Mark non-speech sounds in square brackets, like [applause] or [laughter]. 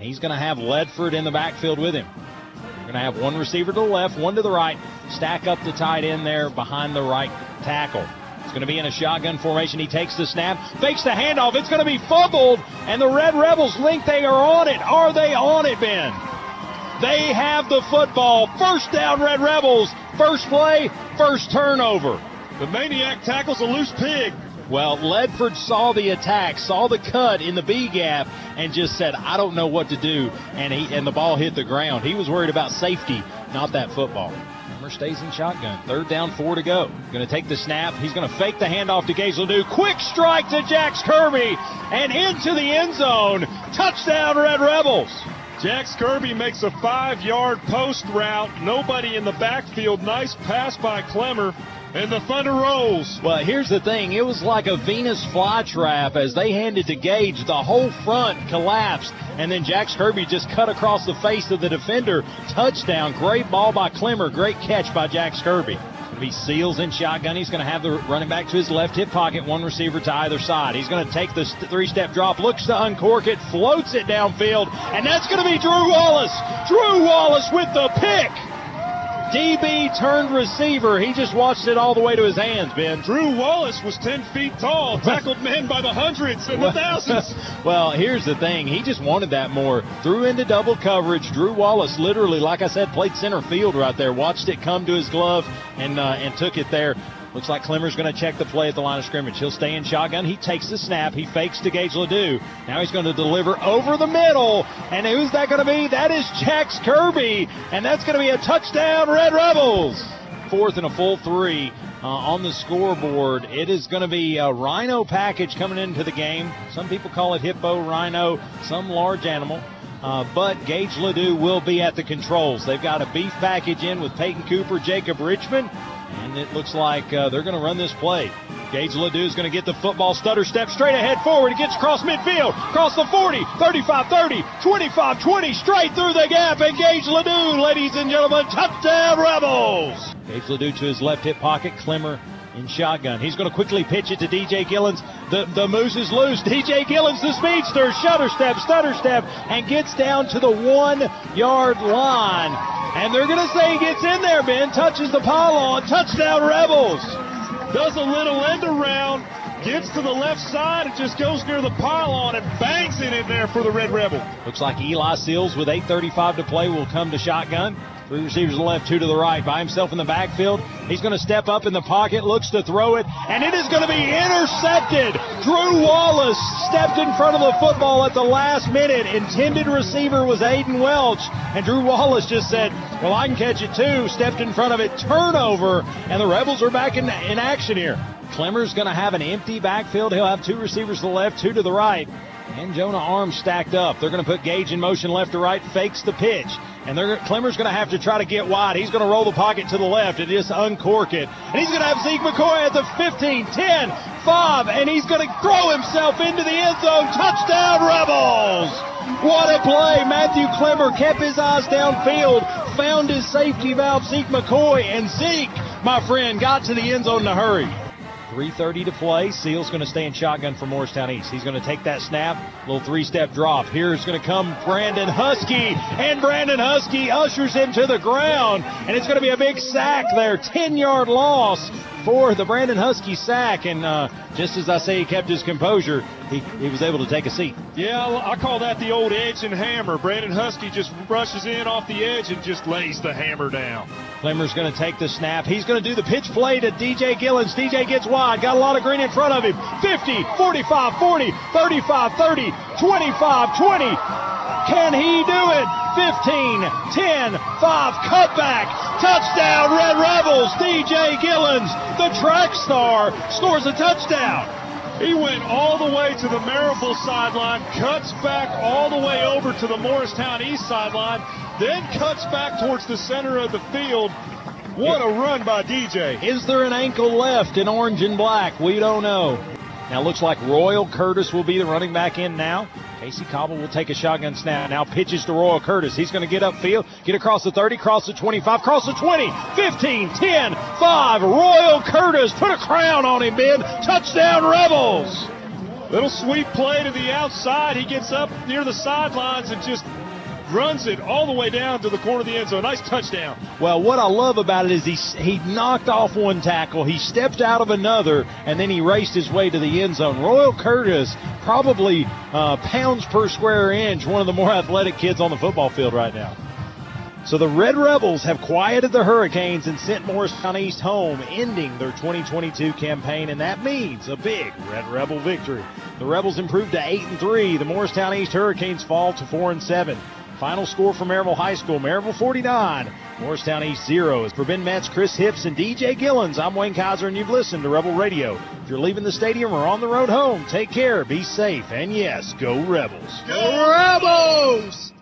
He's going to have Ledford in the backfield with him. We're going to have one receiver to the left, one to the right. Stack up the tight end there behind the right tackle. It's going to be in a shotgun formation. He takes the snap, fakes the handoff. It's going to be fumbled, and the Red Rebels think they are on it. Are they on it, Ben? They have the football. First down, Red Rebels. First play, first turnover. The maniac tackles a loose pig. Well, Ledford saw the attack, saw the cut in the B gap, and just said, "I don't know what to do." And he and the ball hit the ground. He was worried about safety, not that football. Clemmer stays in shotgun. Third down, four to go. Going to take the snap. He's going to fake the handoff to Gage Ledoux. Quick strike to Jax Kirby, and into the end zone. Touchdown, Red Rebels. Jax Kirby makes a five-yard post route. Nobody in the backfield. Nice pass by Clemmer. And the Thunder rolls. Well, here's the thing. It was like a Venus flytrap as they handed to Gage. The whole front collapsed. And then Jax Kirby just cut across the face of the defender. Touchdown. Great ball by Clemmer. Great catch by Jax Kirby. He seals in shotgun. He's going to have the running back to his left hip pocket, one receiver to either side. He's going to take the three step drop, looks to uncork it, floats it downfield, and that's going to be Drew Wallace. Drew Wallace with the pick. DB turned receiver. He just watched it all the way to his hands, Ben. Drew Wallace was 10 feet tall, [laughs] tackled men by the hundreds and the thousands. [laughs] well, here's the thing. He just wanted that more. Threw into double coverage. Drew Wallace literally, like I said, played center field right there. Watched it come to his glove and, uh, and took it there. Looks like Clemmer's going to check the play at the line of scrimmage. He'll stay in shotgun. He takes the snap. He fakes to Gage Ledoux. Now he's going to deliver over the middle. And who's that going to be? That is Jax Kirby. And that's going to be a touchdown, Red Rebels. Fourth and a full three uh, on the scoreboard. It is going to be a rhino package coming into the game. Some people call it hippo, rhino, some large animal. Uh, but Gage Ledoux will be at the controls. They've got a beef package in with Peyton Cooper, Jacob Richmond, and it looks like uh, they're going to run this play. Gage Ledoux is going to get the football stutter step straight ahead forward. He gets across midfield, across the 40, 35 30, 25 20, straight through the gap. And Gage Ledoux, ladies and gentlemen, touchdown Rebels. Gage Ledoux to his left hip pocket. Clemmer in shotgun. He's going to quickly pitch it to DJ Gillens. The, the moose is loose. [laughs] DJ Gillens, the speedster, shutter step, stutter step, and gets down to the one yard line. And they're going to say he gets in there, Ben, touches the pylon, touchdown Rebels. Does a little end around, gets to the left side and just goes near the pylon and bangs it in there for the Red Rebel. Looks like Eli Seals with 8.35 to play will come to shotgun. Three receivers to the left, two to the right. By himself in the backfield. He's going to step up in the pocket, looks to throw it, and it is going to be intercepted. Drew Wallace stepped in front of the football at the last minute. Intended receiver was Aiden Welch, and Drew Wallace just said, Well, I can catch it too. Stepped in front of it, turnover, and the Rebels are back in, in action here. Clemmer's going to have an empty backfield. He'll have two receivers to the left, two to the right. And Jonah Arms stacked up. They're going to put Gage in motion left to right, fakes the pitch. And they're, Clemmer's going to have to try to get wide. He's going to roll the pocket to the left and just uncork it. And he's going to have Zeke McCoy at the 15, 10, 5, and he's going to throw himself into the end zone. Touchdown, Rebels! What a play! Matthew Clemmer kept his eyes downfield, found his safety valve, Zeke McCoy, and Zeke, my friend, got to the end zone in a hurry. 3.30 to play. Seal's going to stay in shotgun for Morristown East. He's going to take that snap, little three step drop. Here's going to come Brandon Husky, and Brandon Husky ushers him to the ground, and it's going to be a big sack there. 10 yard loss for the Brandon Husky sack, and uh, just as I say, he kept his composure. He, he was able to take a seat. Yeah, I call that the old edge and hammer. Brandon Husky just rushes in off the edge and just lays the hammer down. Clemmer's going to take the snap. He's going to do the pitch play to DJ Gillens. DJ gets wide, got a lot of green in front of him. 50, 45, 40, 35, 30, 25, 20. Can he do it? 15, 10, 5, cutback, touchdown, Red Rebels. DJ Gillens, the track star, scores a touchdown. He went all the way to the Maryville sideline, cuts back all the way over to the Morristown East sideline, then cuts back towards the center of the field. What a run by DJ. Is there an ankle left in orange and black? We don't know. Now looks like Royal Curtis will be the running back in now. Casey Cobble will take a shotgun snap. Now pitches to Royal Curtis. He's going to get upfield, get across the 30, cross the 25, cross the 20, 15, 10, 5. Royal Curtis put a crown on him, Ben. Touchdown, Rebels. Little sweep play to the outside. He gets up near the sidelines and just runs it all the way down to the corner of the end zone. Nice touchdown. Well, what I love about it is he he knocked off one tackle, he stepped out of another, and then he raced his way to the end zone. Royal Curtis, probably uh, pounds per square inch, one of the more athletic kids on the football field right now. So the Red Rebels have quieted the Hurricanes and sent Morristown East home, ending their 2022 campaign, and that means a big Red Rebel victory. The Rebels improved to 8 and 3. The Morristown East Hurricanes fall to 4 and 7. Final score for Maryville High School, Maryville 49, Morristown East 0. For Ben Metz, Chris Hips, and DJ Gillens, I'm Wayne Kaiser, and you've listened to Rebel Radio. If you're leaving the stadium or on the road home, take care, be safe, and yes, go Rebels. Go Rebels!